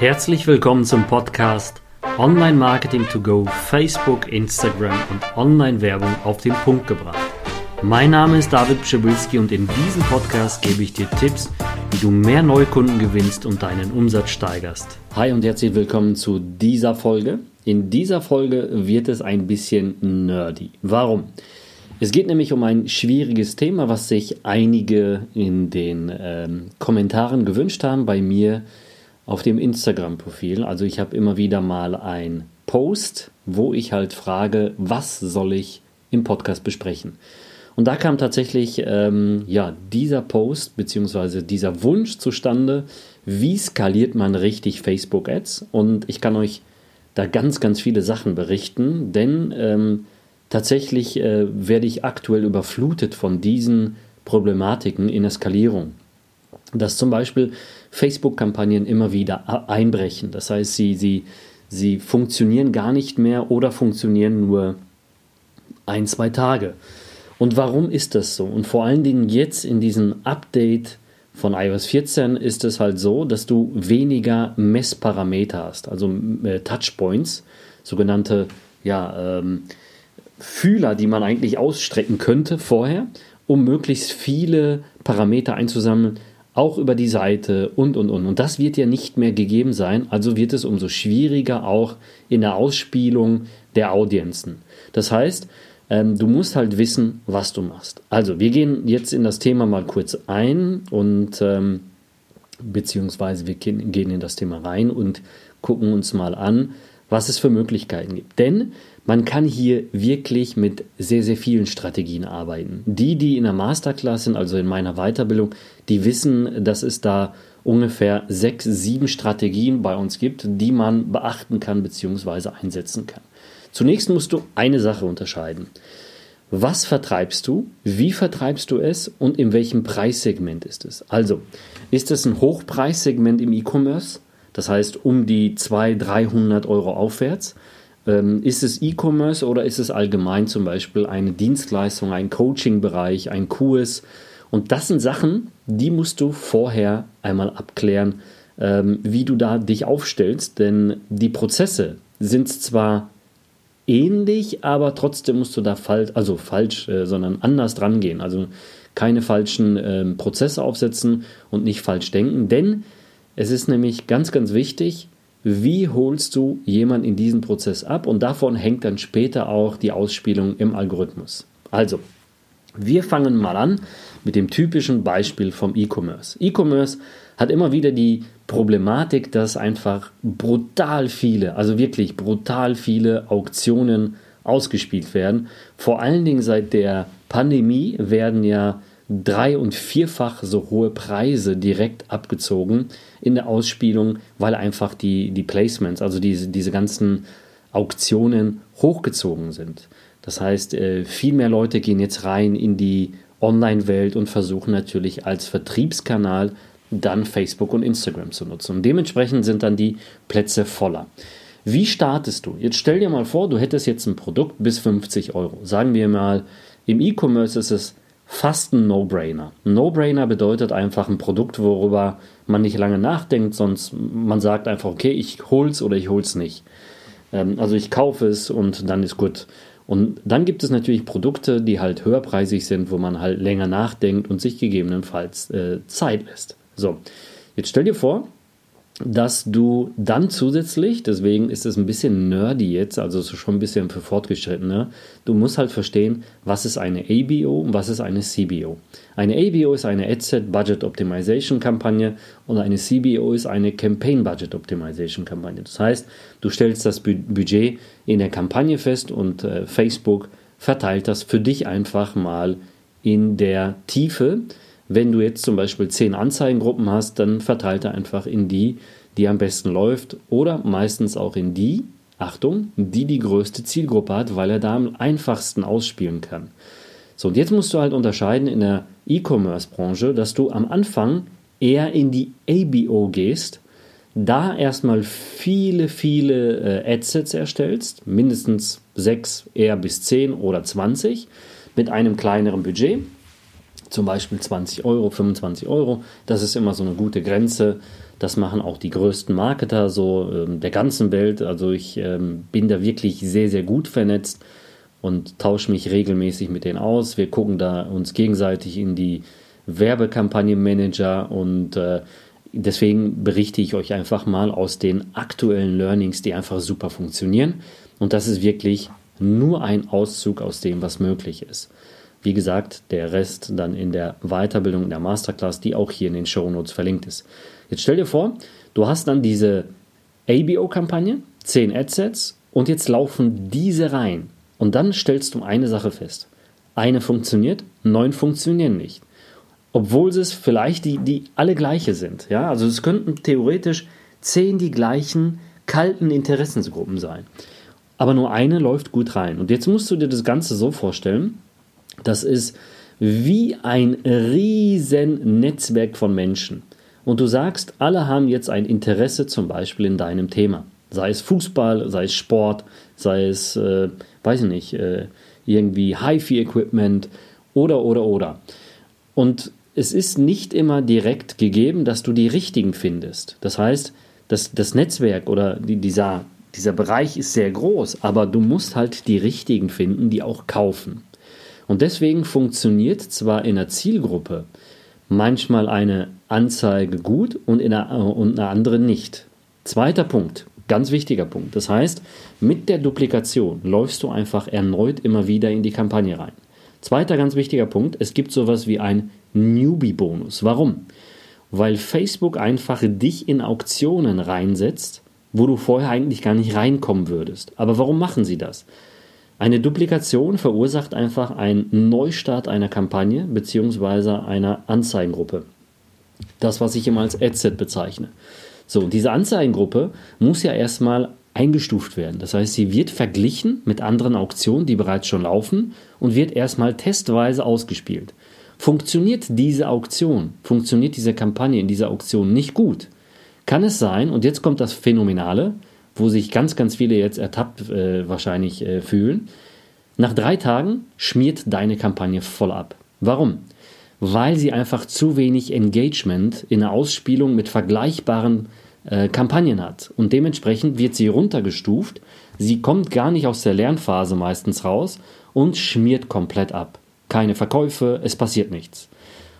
Herzlich willkommen zum Podcast Online Marketing to Go, Facebook, Instagram und Online-Werbung auf den Punkt gebracht. Mein Name ist David Pschibilski und in diesem Podcast gebe ich dir Tipps, wie du mehr Neukunden gewinnst und deinen Umsatz steigerst. Hi und herzlich willkommen zu dieser Folge. In dieser Folge wird es ein bisschen nerdy. Warum? Es geht nämlich um ein schwieriges Thema, was sich einige in den ähm, Kommentaren gewünscht haben bei mir auf dem Instagram-Profil. Also ich habe immer wieder mal ein Post, wo ich halt frage, was soll ich im Podcast besprechen. Und da kam tatsächlich ähm, ja, dieser Post bzw. dieser Wunsch zustande, wie skaliert man richtig Facebook-Ads. Und ich kann euch da ganz, ganz viele Sachen berichten, denn ähm, tatsächlich äh, werde ich aktuell überflutet von diesen Problematiken in der Skalierung. Dass zum Beispiel Facebook-Kampagnen immer wieder einbrechen. Das heißt, sie, sie, sie funktionieren gar nicht mehr oder funktionieren nur ein, zwei Tage. Und warum ist das so? Und vor allen Dingen jetzt in diesem Update von iOS 14 ist es halt so, dass du weniger Messparameter hast, also äh, Touchpoints, sogenannte ja, ähm, Fühler, die man eigentlich ausstrecken könnte vorher, um möglichst viele Parameter einzusammeln, auch über die Seite und, und, und. Und das wird ja nicht mehr gegeben sein, also wird es umso schwieriger auch in der Ausspielung der Audienzen. Das heißt, ähm, du musst halt wissen, was du machst. Also, wir gehen jetzt in das Thema mal kurz ein und ähm, beziehungsweise wir gehen in das Thema rein und gucken uns mal an, was es für Möglichkeiten gibt. Denn man kann hier wirklich mit sehr, sehr vielen Strategien arbeiten. Die, die in der Masterclass sind, also in meiner Weiterbildung, die wissen, dass es da ungefähr sechs, sieben Strategien bei uns gibt, die man beachten kann bzw. einsetzen kann. Zunächst musst du eine Sache unterscheiden. Was vertreibst du? Wie vertreibst du es? Und in welchem Preissegment ist es? Also, ist es ein Hochpreissegment im E-Commerce? Das heißt, um die 200, 300 Euro aufwärts? Ähm, ist es E-Commerce oder ist es allgemein zum Beispiel eine Dienstleistung, ein Coaching-Bereich, ein Kurs? Und das sind Sachen, die musst du vorher einmal abklären, ähm, wie du da dich aufstellst, denn die Prozesse sind zwar ähnlich, aber trotzdem musst du da falsch, also falsch, äh, sondern anders dran gehen. Also keine falschen äh, Prozesse aufsetzen und nicht falsch denken, denn es ist nämlich ganz, ganz wichtig, wie holst du jemanden in diesen Prozess ab und davon hängt dann später auch die Ausspielung im Algorithmus. Also, wir fangen mal an mit dem typischen Beispiel vom E-Commerce. E-Commerce hat immer wieder die Problematik, dass einfach brutal viele, also wirklich brutal viele Auktionen ausgespielt werden. Vor allen Dingen seit der Pandemie werden ja drei- und vierfach so hohe Preise direkt abgezogen in der Ausspielung, weil einfach die, die Placements, also diese, diese ganzen Auktionen hochgezogen sind. Das heißt, äh, viel mehr Leute gehen jetzt rein in die Online-Welt und versuchen natürlich als Vertriebskanal dann Facebook und Instagram zu nutzen. Und dementsprechend sind dann die Plätze voller. Wie startest du? Jetzt stell dir mal vor, du hättest jetzt ein Produkt bis 50 Euro. Sagen wir mal, im E-Commerce ist es fast ein No-Brainer. No-Brainer bedeutet einfach ein Produkt, worüber man nicht lange nachdenkt, sonst man sagt einfach, okay, ich hol's oder ich hol's nicht. Ähm, also ich kaufe es und dann ist gut. Und dann gibt es natürlich Produkte, die halt höherpreisig sind, wo man halt länger nachdenkt und sich gegebenenfalls äh, Zeit lässt. So, jetzt stell dir vor, dass du dann zusätzlich, deswegen ist es ein bisschen nerdy jetzt, also schon ein bisschen für Fortgeschrittene, du musst halt verstehen, was ist eine ABO und was ist eine CBO. Eine ABO ist eine Adset Budget Optimization Kampagne und eine CBO ist eine Campaign Budget Optimization Kampagne. Das heißt, du stellst das Budget in der Kampagne fest und äh, Facebook verteilt das für dich einfach mal in der Tiefe wenn du jetzt zum Beispiel zehn Anzeigengruppen hast, dann verteilt er einfach in die, die am besten läuft oder meistens auch in die, Achtung, die die größte Zielgruppe hat, weil er da am einfachsten ausspielen kann. So, und jetzt musst du halt unterscheiden in der E-Commerce-Branche, dass du am Anfang eher in die ABO gehst, da erstmal viele, viele äh, Adsets erstellst, mindestens sechs, eher bis zehn oder zwanzig, mit einem kleineren Budget zum Beispiel 20 Euro, 25 Euro. Das ist immer so eine gute Grenze. Das machen auch die größten Marketer so ähm, der ganzen Welt. Also ich ähm, bin da wirklich sehr, sehr gut vernetzt und tausche mich regelmäßig mit denen aus. Wir gucken da uns gegenseitig in die Werbekampagnenmanager und äh, deswegen berichte ich euch einfach mal aus den aktuellen Learnings, die einfach super funktionieren. Und das ist wirklich nur ein Auszug aus dem, was möglich ist. Wie gesagt, der Rest dann in der Weiterbildung, in der Masterclass, die auch hier in den Show Notes verlinkt ist. Jetzt stell dir vor, du hast dann diese ABO-Kampagne, 10 Adsets und jetzt laufen diese rein. Und dann stellst du eine Sache fest. Eine funktioniert, neun funktionieren nicht. Obwohl es vielleicht die, die alle gleiche sind. Ja? Also es könnten theoretisch zehn die gleichen kalten Interessensgruppen sein. Aber nur eine läuft gut rein. Und jetzt musst du dir das Ganze so vorstellen, das ist wie ein riesen Netzwerk von Menschen. Und du sagst, alle haben jetzt ein Interesse zum Beispiel in deinem Thema. Sei es Fußball, sei es Sport, sei es, äh, weiß ich nicht, äh, irgendwie HiFi-Equipment oder, oder, oder. Und es ist nicht immer direkt gegeben, dass du die richtigen findest. Das heißt, das, das Netzwerk oder die, dieser, dieser Bereich ist sehr groß, aber du musst halt die richtigen finden, die auch kaufen. Und deswegen funktioniert zwar in der Zielgruppe manchmal eine Anzeige gut und in einer, und eine andere nicht. Zweiter Punkt, ganz wichtiger Punkt. Das heißt, mit der Duplikation läufst du einfach erneut immer wieder in die Kampagne rein. Zweiter ganz wichtiger Punkt, es gibt sowas wie ein Newbie-Bonus. Warum? Weil Facebook einfach dich in Auktionen reinsetzt, wo du vorher eigentlich gar nicht reinkommen würdest. Aber warum machen sie das? Eine Duplikation verursacht einfach einen Neustart einer Kampagne bzw. einer Anzeigengruppe. Das, was ich immer als Adset bezeichne. So, diese Anzeigengruppe muss ja erstmal eingestuft werden. Das heißt, sie wird verglichen mit anderen Auktionen, die bereits schon laufen und wird erstmal testweise ausgespielt. Funktioniert diese Auktion, funktioniert diese Kampagne in dieser Auktion nicht gut, kann es sein, und jetzt kommt das Phänomenale, wo sich ganz, ganz viele jetzt ertappt äh, wahrscheinlich äh, fühlen. Nach drei Tagen schmiert deine Kampagne voll ab. Warum? Weil sie einfach zu wenig Engagement in der Ausspielung mit vergleichbaren äh, Kampagnen hat. Und dementsprechend wird sie runtergestuft. Sie kommt gar nicht aus der Lernphase meistens raus und schmiert komplett ab. Keine Verkäufe, es passiert nichts.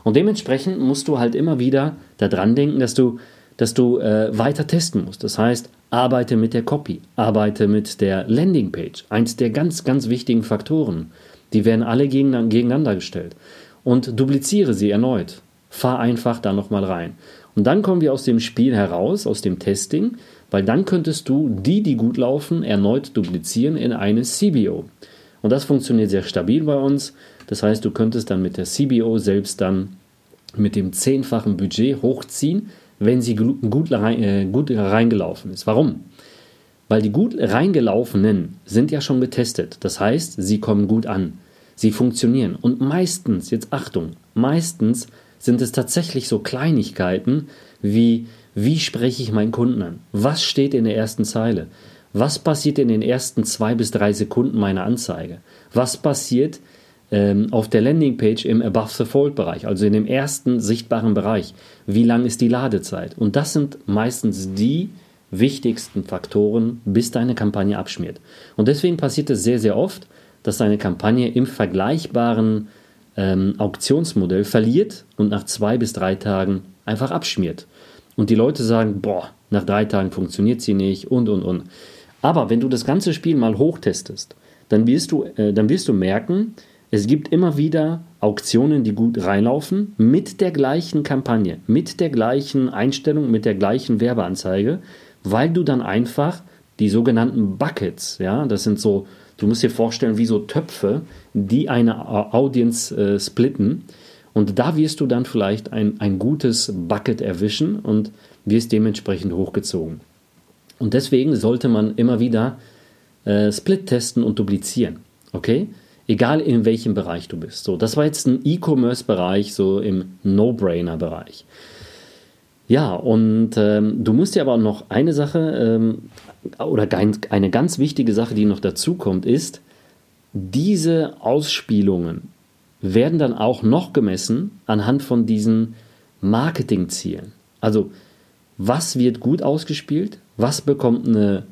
Und dementsprechend musst du halt immer wieder daran denken, dass du, dass du äh, weiter testen musst. Das heißt, Arbeite mit der Copy, arbeite mit der Landingpage. Eins der ganz, ganz wichtigen Faktoren. Die werden alle gegeneinander gestellt. Und dupliziere sie erneut. Fahr einfach da nochmal rein. Und dann kommen wir aus dem Spiel heraus, aus dem Testing, weil dann könntest du die, die gut laufen, erneut duplizieren in eine CBO. Und das funktioniert sehr stabil bei uns. Das heißt, du könntest dann mit der CBO selbst dann mit dem zehnfachen Budget hochziehen, wenn sie gut, rein, äh, gut reingelaufen ist. Warum? Weil die gut reingelaufenen sind ja schon getestet. Das heißt, sie kommen gut an. Sie funktionieren. Und meistens, jetzt Achtung, meistens sind es tatsächlich so Kleinigkeiten wie, wie spreche ich meinen Kunden an? Was steht in der ersten Zeile? Was passiert in den ersten zwei bis drei Sekunden meiner Anzeige? Was passiert ähm, auf der Landingpage im Above the Fold Bereich, also in dem ersten sichtbaren Bereich. Wie lang ist die Ladezeit? Und das sind meistens die wichtigsten Faktoren, bis deine Kampagne abschmiert. Und deswegen passiert es sehr, sehr oft, dass deine Kampagne im vergleichbaren ähm, Auktionsmodell verliert und nach zwei bis drei Tagen einfach abschmiert. Und die Leute sagen, boah, nach drei Tagen funktioniert sie nicht und, und, und. Aber wenn du das ganze Spiel mal hochtestest, dann wirst du, äh, dann wirst du merken, es gibt immer wieder Auktionen, die gut reinlaufen, mit der gleichen Kampagne, mit der gleichen Einstellung, mit der gleichen Werbeanzeige, weil du dann einfach die sogenannten Buckets, ja, das sind so, du musst dir vorstellen, wie so Töpfe, die eine Audience äh, splitten. Und da wirst du dann vielleicht ein, ein gutes Bucket erwischen und wirst dementsprechend hochgezogen. Und deswegen sollte man immer wieder äh, Split testen und duplizieren. Okay? Egal in welchem Bereich du bist. So, das war jetzt ein E-Commerce-Bereich, so im No-Brainer-Bereich. Ja, und ähm, du musst dir aber noch eine Sache ähm, oder eine ganz wichtige Sache, die noch dazu kommt, ist, diese Ausspielungen werden dann auch noch gemessen anhand von diesen Marketingzielen. Also, was wird gut ausgespielt? Was bekommt eine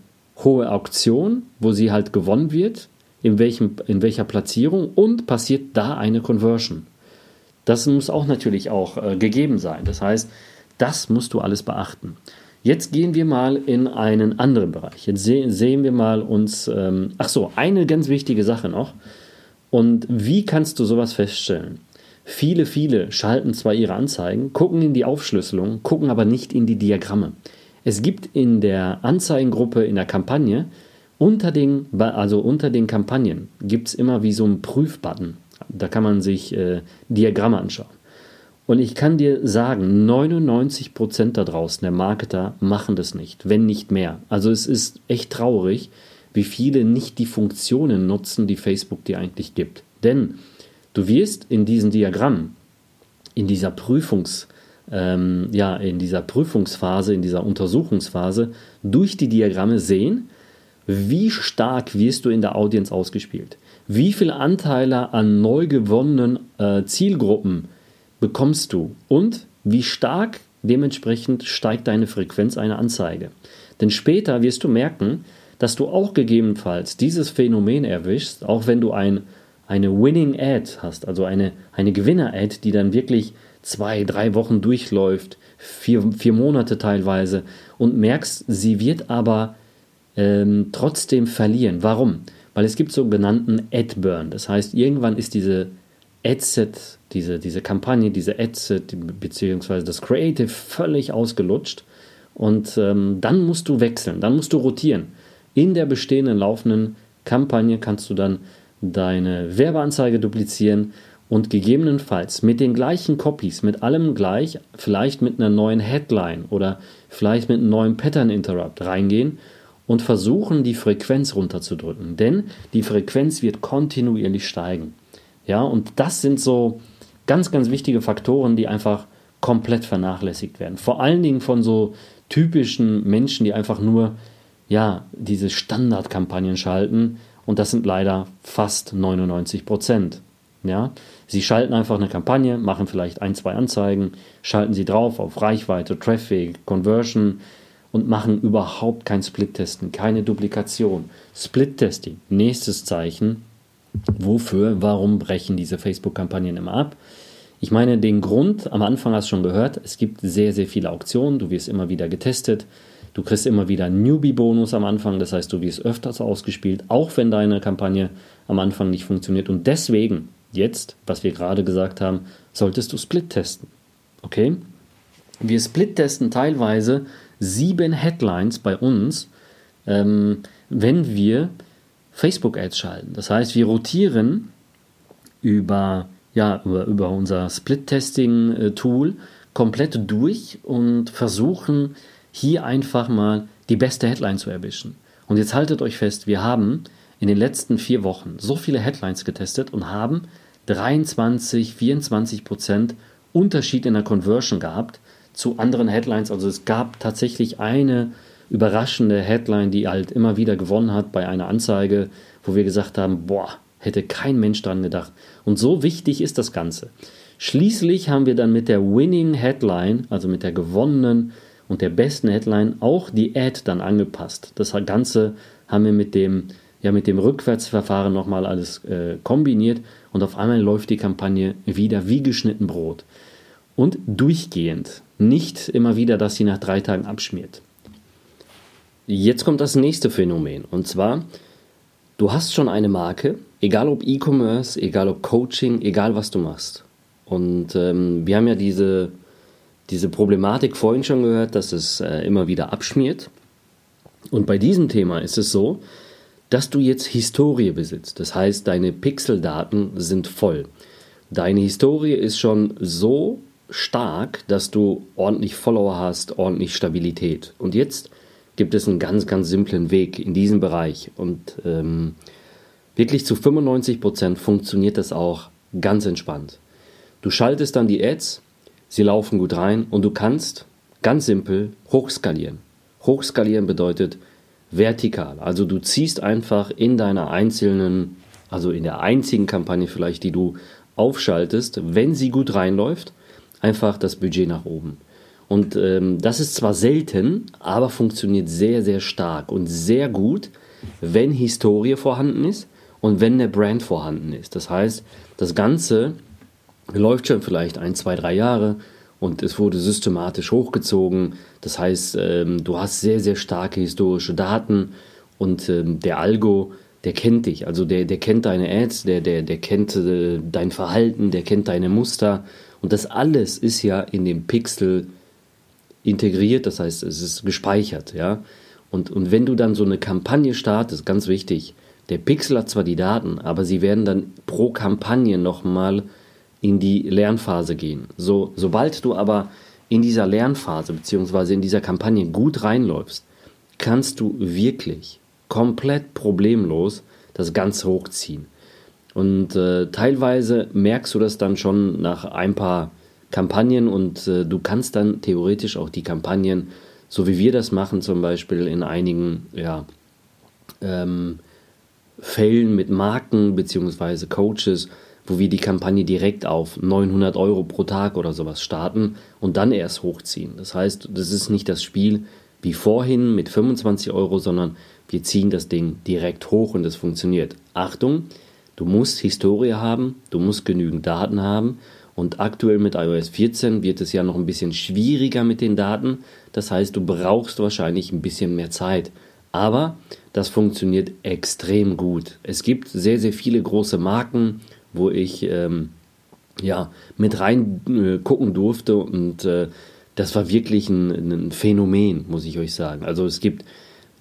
hohe Auktion, wo sie halt gewonnen wird? In, welchem, in welcher Platzierung? Und passiert da eine Conversion? Das muss auch natürlich auch äh, gegeben sein. Das heißt, das musst du alles beachten. Jetzt gehen wir mal in einen anderen Bereich. Jetzt se sehen wir mal uns. Ähm, ach so, eine ganz wichtige Sache noch. Und wie kannst du sowas feststellen? Viele, viele schalten zwar ihre Anzeigen, gucken in die Aufschlüsselung, gucken aber nicht in die Diagramme. Es gibt in der Anzeigengruppe, in der Kampagne, unter den, also unter den Kampagnen, gibt es immer wie so einen Prüfbutton. Da kann man sich äh, Diagramme anschauen. Und ich kann dir sagen, 99% da draußen der Marketer machen das nicht, wenn nicht mehr. Also es ist echt traurig, wie viele nicht die Funktionen nutzen, die Facebook dir eigentlich gibt. Denn du wirst in diesem Diagramm, in dieser Prüfungs, ähm, ja, in dieser Prüfungsphase, in dieser Untersuchungsphase durch die Diagramme sehen, wie stark wirst du in der Audience ausgespielt. Wie viele Anteile an neu gewonnenen äh, Zielgruppen bekommst du und wie stark dementsprechend steigt deine Frequenz einer Anzeige. Denn später wirst du merken, dass du auch gegebenenfalls dieses Phänomen erwischst, auch wenn du ein, eine Winning Ad hast, also eine, eine Gewinner-Ad, die dann wirklich zwei, drei Wochen durchläuft, vier, vier Monate teilweise, und merkst, sie wird aber ähm, trotzdem verlieren. Warum? Weil es gibt sogenannten Ad-Burn. Das heißt, irgendwann ist diese Adset, diese, diese Kampagne, diese Adset beziehungsweise das Creative völlig ausgelutscht. Und ähm, dann musst du wechseln, dann musst du rotieren. In der bestehenden laufenden Kampagne kannst du dann deine Werbeanzeige duplizieren und gegebenenfalls mit den gleichen Copies, mit allem gleich, vielleicht mit einer neuen Headline oder vielleicht mit einem neuen Pattern Interrupt reingehen und versuchen, die Frequenz runterzudrücken. Denn die Frequenz wird kontinuierlich steigen. Ja, und das sind so ganz, ganz wichtige Faktoren, die einfach komplett vernachlässigt werden. Vor allen Dingen von so typischen Menschen, die einfach nur ja, diese Standardkampagnen schalten und das sind leider fast 99 Prozent. Ja, sie schalten einfach eine Kampagne, machen vielleicht ein, zwei Anzeigen, schalten sie drauf auf Reichweite, Traffic, Conversion und machen überhaupt kein Split-Testen, keine Duplikation. Split-Testing, nächstes Zeichen. Wofür, warum brechen diese Facebook-Kampagnen immer ab? Ich meine, den Grund, am Anfang hast du schon gehört, es gibt sehr, sehr viele Auktionen, du wirst immer wieder getestet, Du kriegst immer wieder Newbie-Bonus am Anfang, das heißt, du wirst öfters ausgespielt, auch wenn deine Kampagne am Anfang nicht funktioniert. Und deswegen, jetzt, was wir gerade gesagt haben, solltest du Split testen. Okay? Wir Split testen teilweise sieben Headlines bei uns, ähm, wenn wir Facebook-Ads schalten. Das heißt, wir rotieren über, ja, über, über unser Split-Testing-Tool komplett durch und versuchen, hier einfach mal die beste Headline zu erwischen. Und jetzt haltet euch fest, wir haben in den letzten vier Wochen so viele Headlines getestet und haben 23, 24 Prozent Unterschied in der Conversion gehabt zu anderen Headlines. Also es gab tatsächlich eine überraschende Headline, die halt immer wieder gewonnen hat bei einer Anzeige, wo wir gesagt haben, boah, hätte kein Mensch dran gedacht. Und so wichtig ist das Ganze. Schließlich haben wir dann mit der Winning Headline, also mit der gewonnenen und der besten Headline auch die Ad dann angepasst. Das Ganze haben wir mit dem, ja, mit dem Rückwärtsverfahren nochmal alles äh, kombiniert und auf einmal läuft die Kampagne wieder wie geschnitten Brot. Und durchgehend. Nicht immer wieder, dass sie nach drei Tagen abschmiert. Jetzt kommt das nächste Phänomen und zwar, du hast schon eine Marke, egal ob E-Commerce, egal ob Coaching, egal was du machst. Und ähm, wir haben ja diese diese Problematik vorhin schon gehört, dass es äh, immer wieder abschmiert. Und bei diesem Thema ist es so, dass du jetzt Historie besitzt. Das heißt, deine Pixeldaten sind voll. Deine Historie ist schon so stark, dass du ordentlich Follower hast, ordentlich Stabilität. Und jetzt gibt es einen ganz, ganz simplen Weg in diesem Bereich. Und ähm, wirklich zu 95 Prozent funktioniert das auch ganz entspannt. Du schaltest dann die Ads sie laufen gut rein und du kannst ganz simpel hochskalieren. Hochskalieren bedeutet vertikal. Also du ziehst einfach in deiner einzelnen, also in der einzigen Kampagne vielleicht, die du aufschaltest, wenn sie gut reinläuft, einfach das Budget nach oben. Und ähm, das ist zwar selten, aber funktioniert sehr, sehr stark und sehr gut, wenn Historie vorhanden ist und wenn eine Brand vorhanden ist. Das heißt, das Ganze läuft schon vielleicht ein, zwei, drei Jahre und es wurde systematisch hochgezogen. Das heißt, ähm, du hast sehr, sehr starke historische Daten und ähm, der Algo, der kennt dich. Also der, der kennt deine Ads, der, der, der kennt äh, dein Verhalten, der kennt deine Muster. Und das alles ist ja in dem Pixel integriert, das heißt, es ist gespeichert, ja. Und, und wenn du dann so eine Kampagne startest, ganz wichtig, der Pixel hat zwar die Daten, aber sie werden dann pro Kampagne nochmal in die Lernphase gehen. So, sobald du aber in dieser Lernphase bzw. in dieser Kampagne gut reinläufst, kannst du wirklich komplett problemlos das Ganze hochziehen. Und äh, teilweise merkst du das dann schon nach ein paar Kampagnen und äh, du kannst dann theoretisch auch die Kampagnen, so wie wir das machen, zum Beispiel in einigen ja, ähm, Fällen mit Marken bzw. Coaches, wo wir die Kampagne direkt auf 900 Euro pro Tag oder sowas starten und dann erst hochziehen. Das heißt, das ist nicht das Spiel wie vorhin mit 25 Euro, sondern wir ziehen das Ding direkt hoch und es funktioniert. Achtung, du musst Historie haben, du musst genügend Daten haben und aktuell mit iOS 14 wird es ja noch ein bisschen schwieriger mit den Daten. Das heißt, du brauchst wahrscheinlich ein bisschen mehr Zeit. Aber das funktioniert extrem gut. Es gibt sehr, sehr viele große Marken, wo ich ähm, ja, mit rein äh, gucken durfte und äh, das war wirklich ein, ein, Phänomen, muss ich euch sagen. Also es gibt,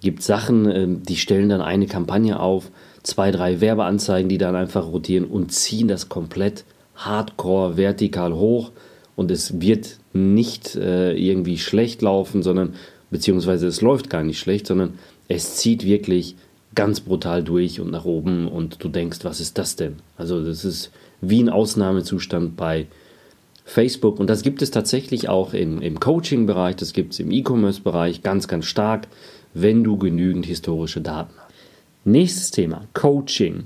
gibt Sachen, äh, die stellen dann eine Kampagne auf, zwei, drei Werbeanzeigen, die dann einfach rotieren und ziehen das komplett hardcore vertikal hoch und es wird nicht äh, irgendwie schlecht laufen, sondern beziehungsweise es läuft gar nicht schlecht, sondern es zieht wirklich ganz brutal durch und nach oben und du denkst, was ist das denn? Also das ist wie ein Ausnahmezustand bei Facebook und das gibt es tatsächlich auch im, im Coaching-Bereich, das gibt es im E-Commerce-Bereich ganz, ganz stark, wenn du genügend historische Daten hast. Nächstes Thema, Coaching.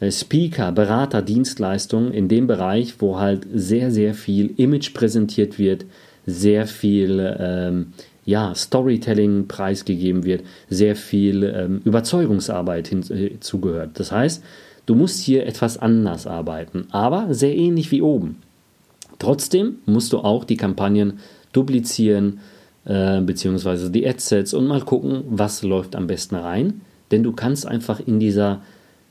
Äh, Speaker, Berater, Dienstleistungen in dem Bereich, wo halt sehr, sehr viel Image präsentiert wird, sehr viel ähm, ja, Storytelling preisgegeben wird, sehr viel ähm, Überzeugungsarbeit hinzugehört. Äh, das heißt, du musst hier etwas anders arbeiten, aber sehr ähnlich wie oben. Trotzdem musst du auch die Kampagnen duplizieren, äh, beziehungsweise die Adsets und mal gucken, was läuft am besten rein. Denn du kannst einfach in dieser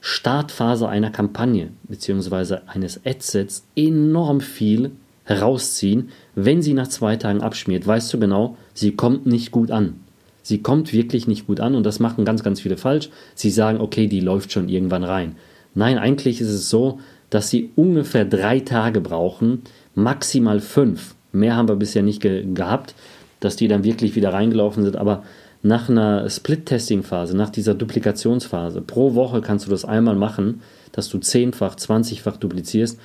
Startphase einer Kampagne beziehungsweise eines Adsets enorm viel herausziehen. Wenn sie nach zwei Tagen abschmiert, weißt du genau, sie kommt nicht gut an. Sie kommt wirklich nicht gut an und das machen ganz, ganz viele falsch. Sie sagen, okay, die läuft schon irgendwann rein. Nein, eigentlich ist es so, dass sie ungefähr drei Tage brauchen, maximal fünf. Mehr haben wir bisher nicht ge gehabt, dass die dann wirklich wieder reingelaufen sind. Aber nach einer Split-Testing-Phase, nach dieser Duplikationsphase, pro Woche kannst du das einmal machen, dass du zehnfach, zwanzigfach duplizierst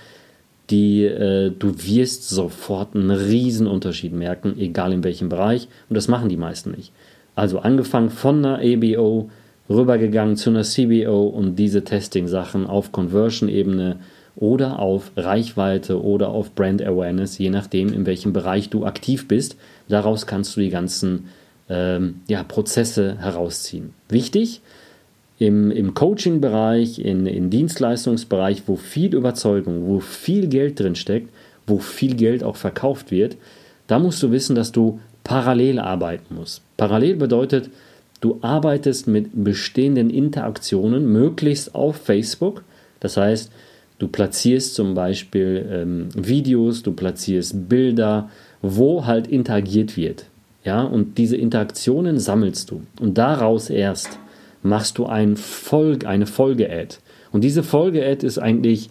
die äh, du wirst sofort einen riesen Unterschied merken, egal in welchem Bereich. Und das machen die meisten nicht. Also angefangen von einer ABO, rübergegangen zu einer CBO und diese Testing-Sachen auf Conversion-Ebene oder auf Reichweite oder auf Brand Awareness, je nachdem, in welchem Bereich du aktiv bist. Daraus kannst du die ganzen ähm, ja, Prozesse herausziehen. Wichtig, im, im Coaching-Bereich, in, im Dienstleistungsbereich, wo viel Überzeugung, wo viel Geld drin steckt, wo viel Geld auch verkauft wird, da musst du wissen, dass du parallel arbeiten musst. Parallel bedeutet, du arbeitest mit bestehenden Interaktionen, möglichst auf Facebook. Das heißt, du platzierst zum Beispiel ähm, Videos, du platzierst Bilder, wo halt interagiert wird. Ja, und diese Interaktionen sammelst du. Und daraus erst machst du ein Folge, eine Folge-Ad. Und diese Folge-Ad ist eigentlich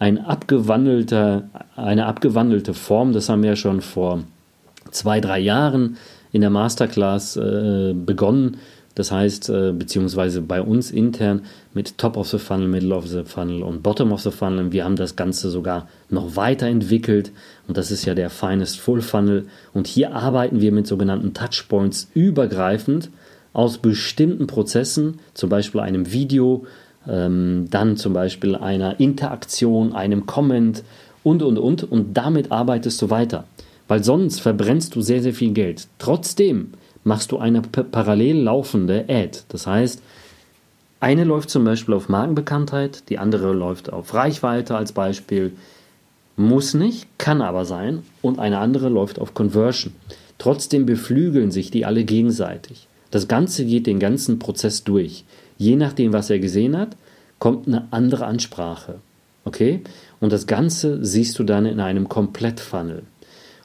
ein abgewandelter, eine abgewandelte Form. Das haben wir ja schon vor zwei, drei Jahren in der Masterclass äh, begonnen. Das heißt, äh, beziehungsweise bei uns intern mit Top of the Funnel, Middle of the Funnel und Bottom of the Funnel. Wir haben das Ganze sogar noch weiterentwickelt und das ist ja der Finest Full Funnel. Und hier arbeiten wir mit sogenannten Touchpoints übergreifend aus bestimmten Prozessen, zum Beispiel einem Video, ähm, dann zum Beispiel einer Interaktion, einem Comment und, und, und. Und damit arbeitest du weiter. Weil sonst verbrennst du sehr, sehr viel Geld. Trotzdem machst du eine parallel laufende Ad. Das heißt, eine läuft zum Beispiel auf Markenbekanntheit, die andere läuft auf Reichweite als Beispiel. Muss nicht, kann aber sein. Und eine andere läuft auf Conversion. Trotzdem beflügeln sich die alle gegenseitig. Das Ganze geht den ganzen Prozess durch. Je nachdem, was er gesehen hat, kommt eine andere Ansprache. Okay? Und das Ganze siehst du dann in einem Komplett-Funnel.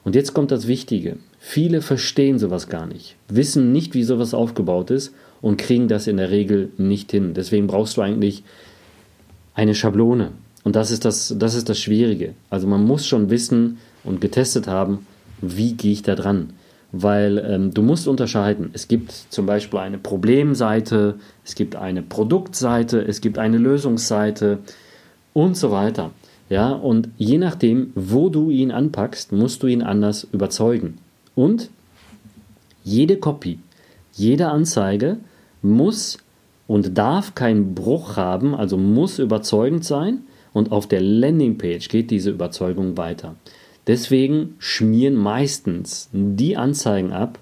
Und jetzt kommt das Wichtige. Viele verstehen sowas gar nicht, wissen nicht, wie sowas aufgebaut ist und kriegen das in der Regel nicht hin. Deswegen brauchst du eigentlich eine Schablone. Und das ist das, das ist das Schwierige. Also man muss schon wissen und getestet haben, wie gehe ich da dran. Weil ähm, du musst unterscheiden. Es gibt zum Beispiel eine Problemseite, es gibt eine Produktseite, es gibt eine Lösungsseite und so weiter. Ja, und je nachdem, wo du ihn anpackst, musst du ihn anders überzeugen. Und jede Copy, jede Anzeige muss und darf keinen Bruch haben, also muss überzeugend sein und auf der Landingpage geht diese Überzeugung weiter. Deswegen schmieren meistens die Anzeigen ab,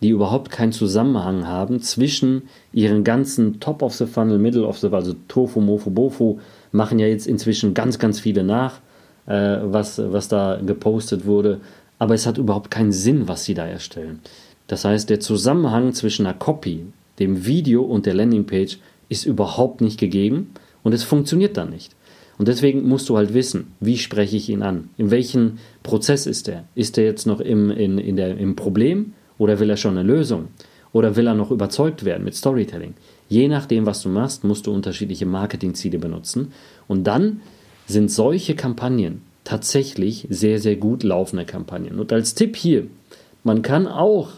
die überhaupt keinen Zusammenhang haben zwischen ihren ganzen Top of the Funnel, Middle of the also Tofu, Mofu, Bofu, machen ja jetzt inzwischen ganz, ganz viele nach, äh, was, was da gepostet wurde aber es hat überhaupt keinen Sinn, was sie da erstellen. Das heißt, der Zusammenhang zwischen einer Copy, dem Video und der Landingpage ist überhaupt nicht gegeben und es funktioniert dann nicht. Und deswegen musst du halt wissen, wie spreche ich ihn an? In welchem Prozess ist er? Ist er jetzt noch im, in, in der, im Problem oder will er schon eine Lösung? Oder will er noch überzeugt werden mit Storytelling? Je nachdem, was du machst, musst du unterschiedliche Marketingziele benutzen. Und dann sind solche Kampagnen tatsächlich sehr, sehr gut laufende Kampagnen. Und als Tipp hier, man kann auch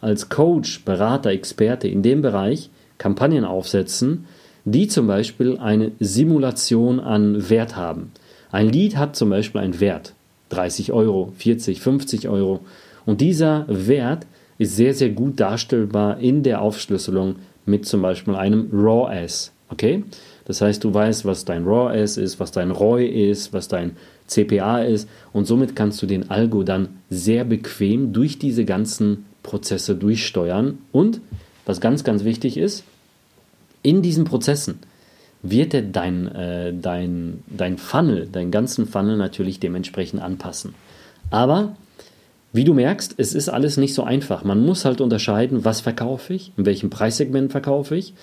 als Coach, Berater, Experte in dem Bereich Kampagnen aufsetzen, die zum Beispiel eine Simulation an Wert haben. Ein Lied hat zum Beispiel einen Wert, 30 Euro, 40, 50 Euro. Und dieser Wert ist sehr, sehr gut darstellbar in der Aufschlüsselung mit zum Beispiel einem RAW-S. Okay? Das heißt, du weißt, was dein RAW-S ist, was dein ROI ist, was dein CPA ist und somit kannst du den Algo dann sehr bequem durch diese ganzen Prozesse durchsteuern und was ganz, ganz wichtig ist, in diesen Prozessen wird er dein, äh, dein, dein Funnel, deinen ganzen Funnel natürlich dementsprechend anpassen. Aber wie du merkst, es ist alles nicht so einfach. Man muss halt unterscheiden, was verkaufe ich, in welchem Preissegment verkaufe ich,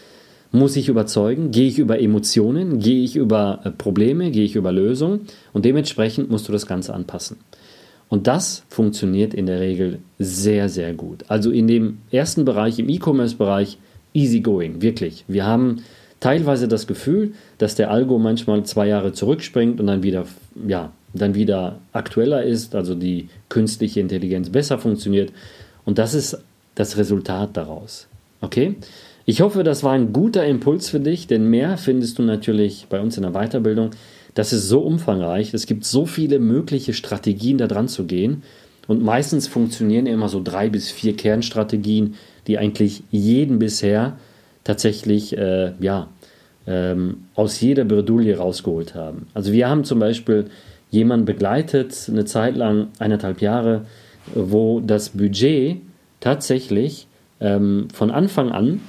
muss ich überzeugen? Gehe ich über Emotionen? Gehe ich über äh, Probleme? Gehe ich über Lösungen? Und dementsprechend musst du das Ganze anpassen. Und das funktioniert in der Regel sehr, sehr gut. Also in dem ersten Bereich, im E-Commerce-Bereich, easy going, wirklich. Wir haben teilweise das Gefühl, dass der Algo manchmal zwei Jahre zurückspringt und dann wieder, ja, dann wieder aktueller ist, also die künstliche Intelligenz besser funktioniert. Und das ist das Resultat daraus. Okay? Ich hoffe, das war ein guter Impuls für dich, denn mehr findest du natürlich bei uns in der Weiterbildung. Das ist so umfangreich, es gibt so viele mögliche Strategien, da dran zu gehen. Und meistens funktionieren immer so drei bis vier Kernstrategien, die eigentlich jeden bisher tatsächlich äh, ja, ähm, aus jeder Bredouille rausgeholt haben. Also wir haben zum Beispiel jemanden begleitet, eine Zeit lang, eineinhalb Jahre, wo das Budget tatsächlich ähm, von Anfang an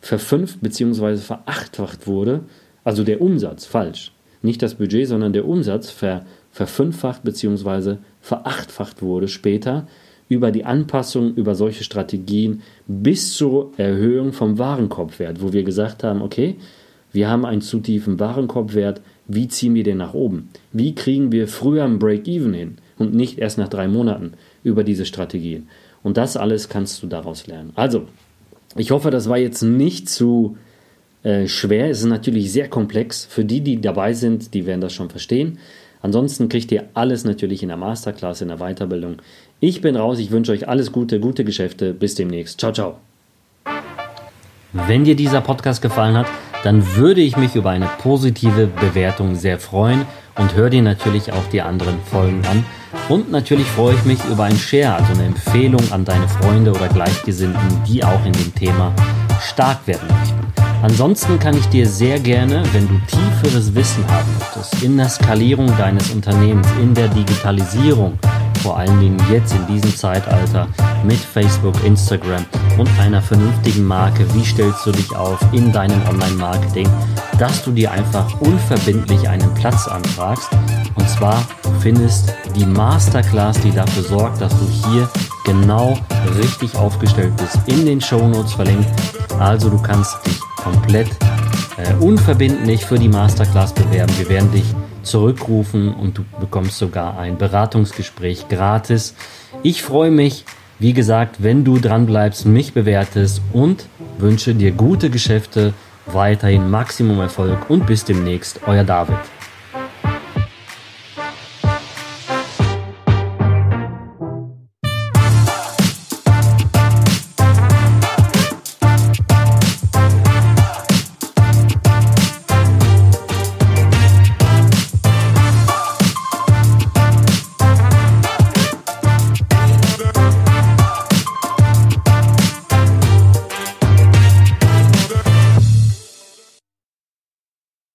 verfünft bzw. verachtfacht wurde, also der Umsatz, falsch, nicht das Budget, sondern der Umsatz ver, verfünffacht bzw. verachtfacht wurde später über die Anpassung, über solche Strategien bis zur Erhöhung vom Warenkorbwert, wo wir gesagt haben, okay, wir haben einen zu tiefen Warenkorbwert, wie ziehen wir den nach oben? Wie kriegen wir früher ein Break-Even hin und nicht erst nach drei Monaten über diese Strategien? Und das alles kannst du daraus lernen. Also, ich hoffe, das war jetzt nicht zu äh, schwer. Es ist natürlich sehr komplex. Für die, die dabei sind, die werden das schon verstehen. Ansonsten kriegt ihr alles natürlich in der Masterclass, in der Weiterbildung. Ich bin raus. Ich wünsche euch alles Gute, gute Geschäfte. Bis demnächst. Ciao, ciao. Wenn dir dieser Podcast gefallen hat, dann würde ich mich über eine positive Bewertung sehr freuen und hör dir natürlich auch die anderen Folgen an. Und natürlich freue ich mich über ein Share, also eine Empfehlung an deine Freunde oder Gleichgesinnten, die auch in dem Thema stark werden möchten. Ansonsten kann ich dir sehr gerne, wenn du tieferes Wissen haben möchtest, in der Skalierung deines Unternehmens, in der Digitalisierung, vor allen Dingen jetzt in diesem Zeitalter mit Facebook, Instagram und einer vernünftigen Marke. Wie stellst du dich auf in deinem Online-Marketing, dass du dir einfach unverbindlich einen Platz anfragst. Und zwar findest die Masterclass, die dafür sorgt, dass du hier genau richtig aufgestellt bist, in den Show Notes verlinkt. Also du kannst dich komplett äh, unverbindlich für die Masterclass bewerben. Wir werden dich zurückrufen und du bekommst sogar ein Beratungsgespräch gratis. Ich freue mich, wie gesagt, wenn du dran bleibst, mich bewertest und wünsche dir gute Geschäfte, weiterhin Maximum Erfolg und bis demnächst, euer David.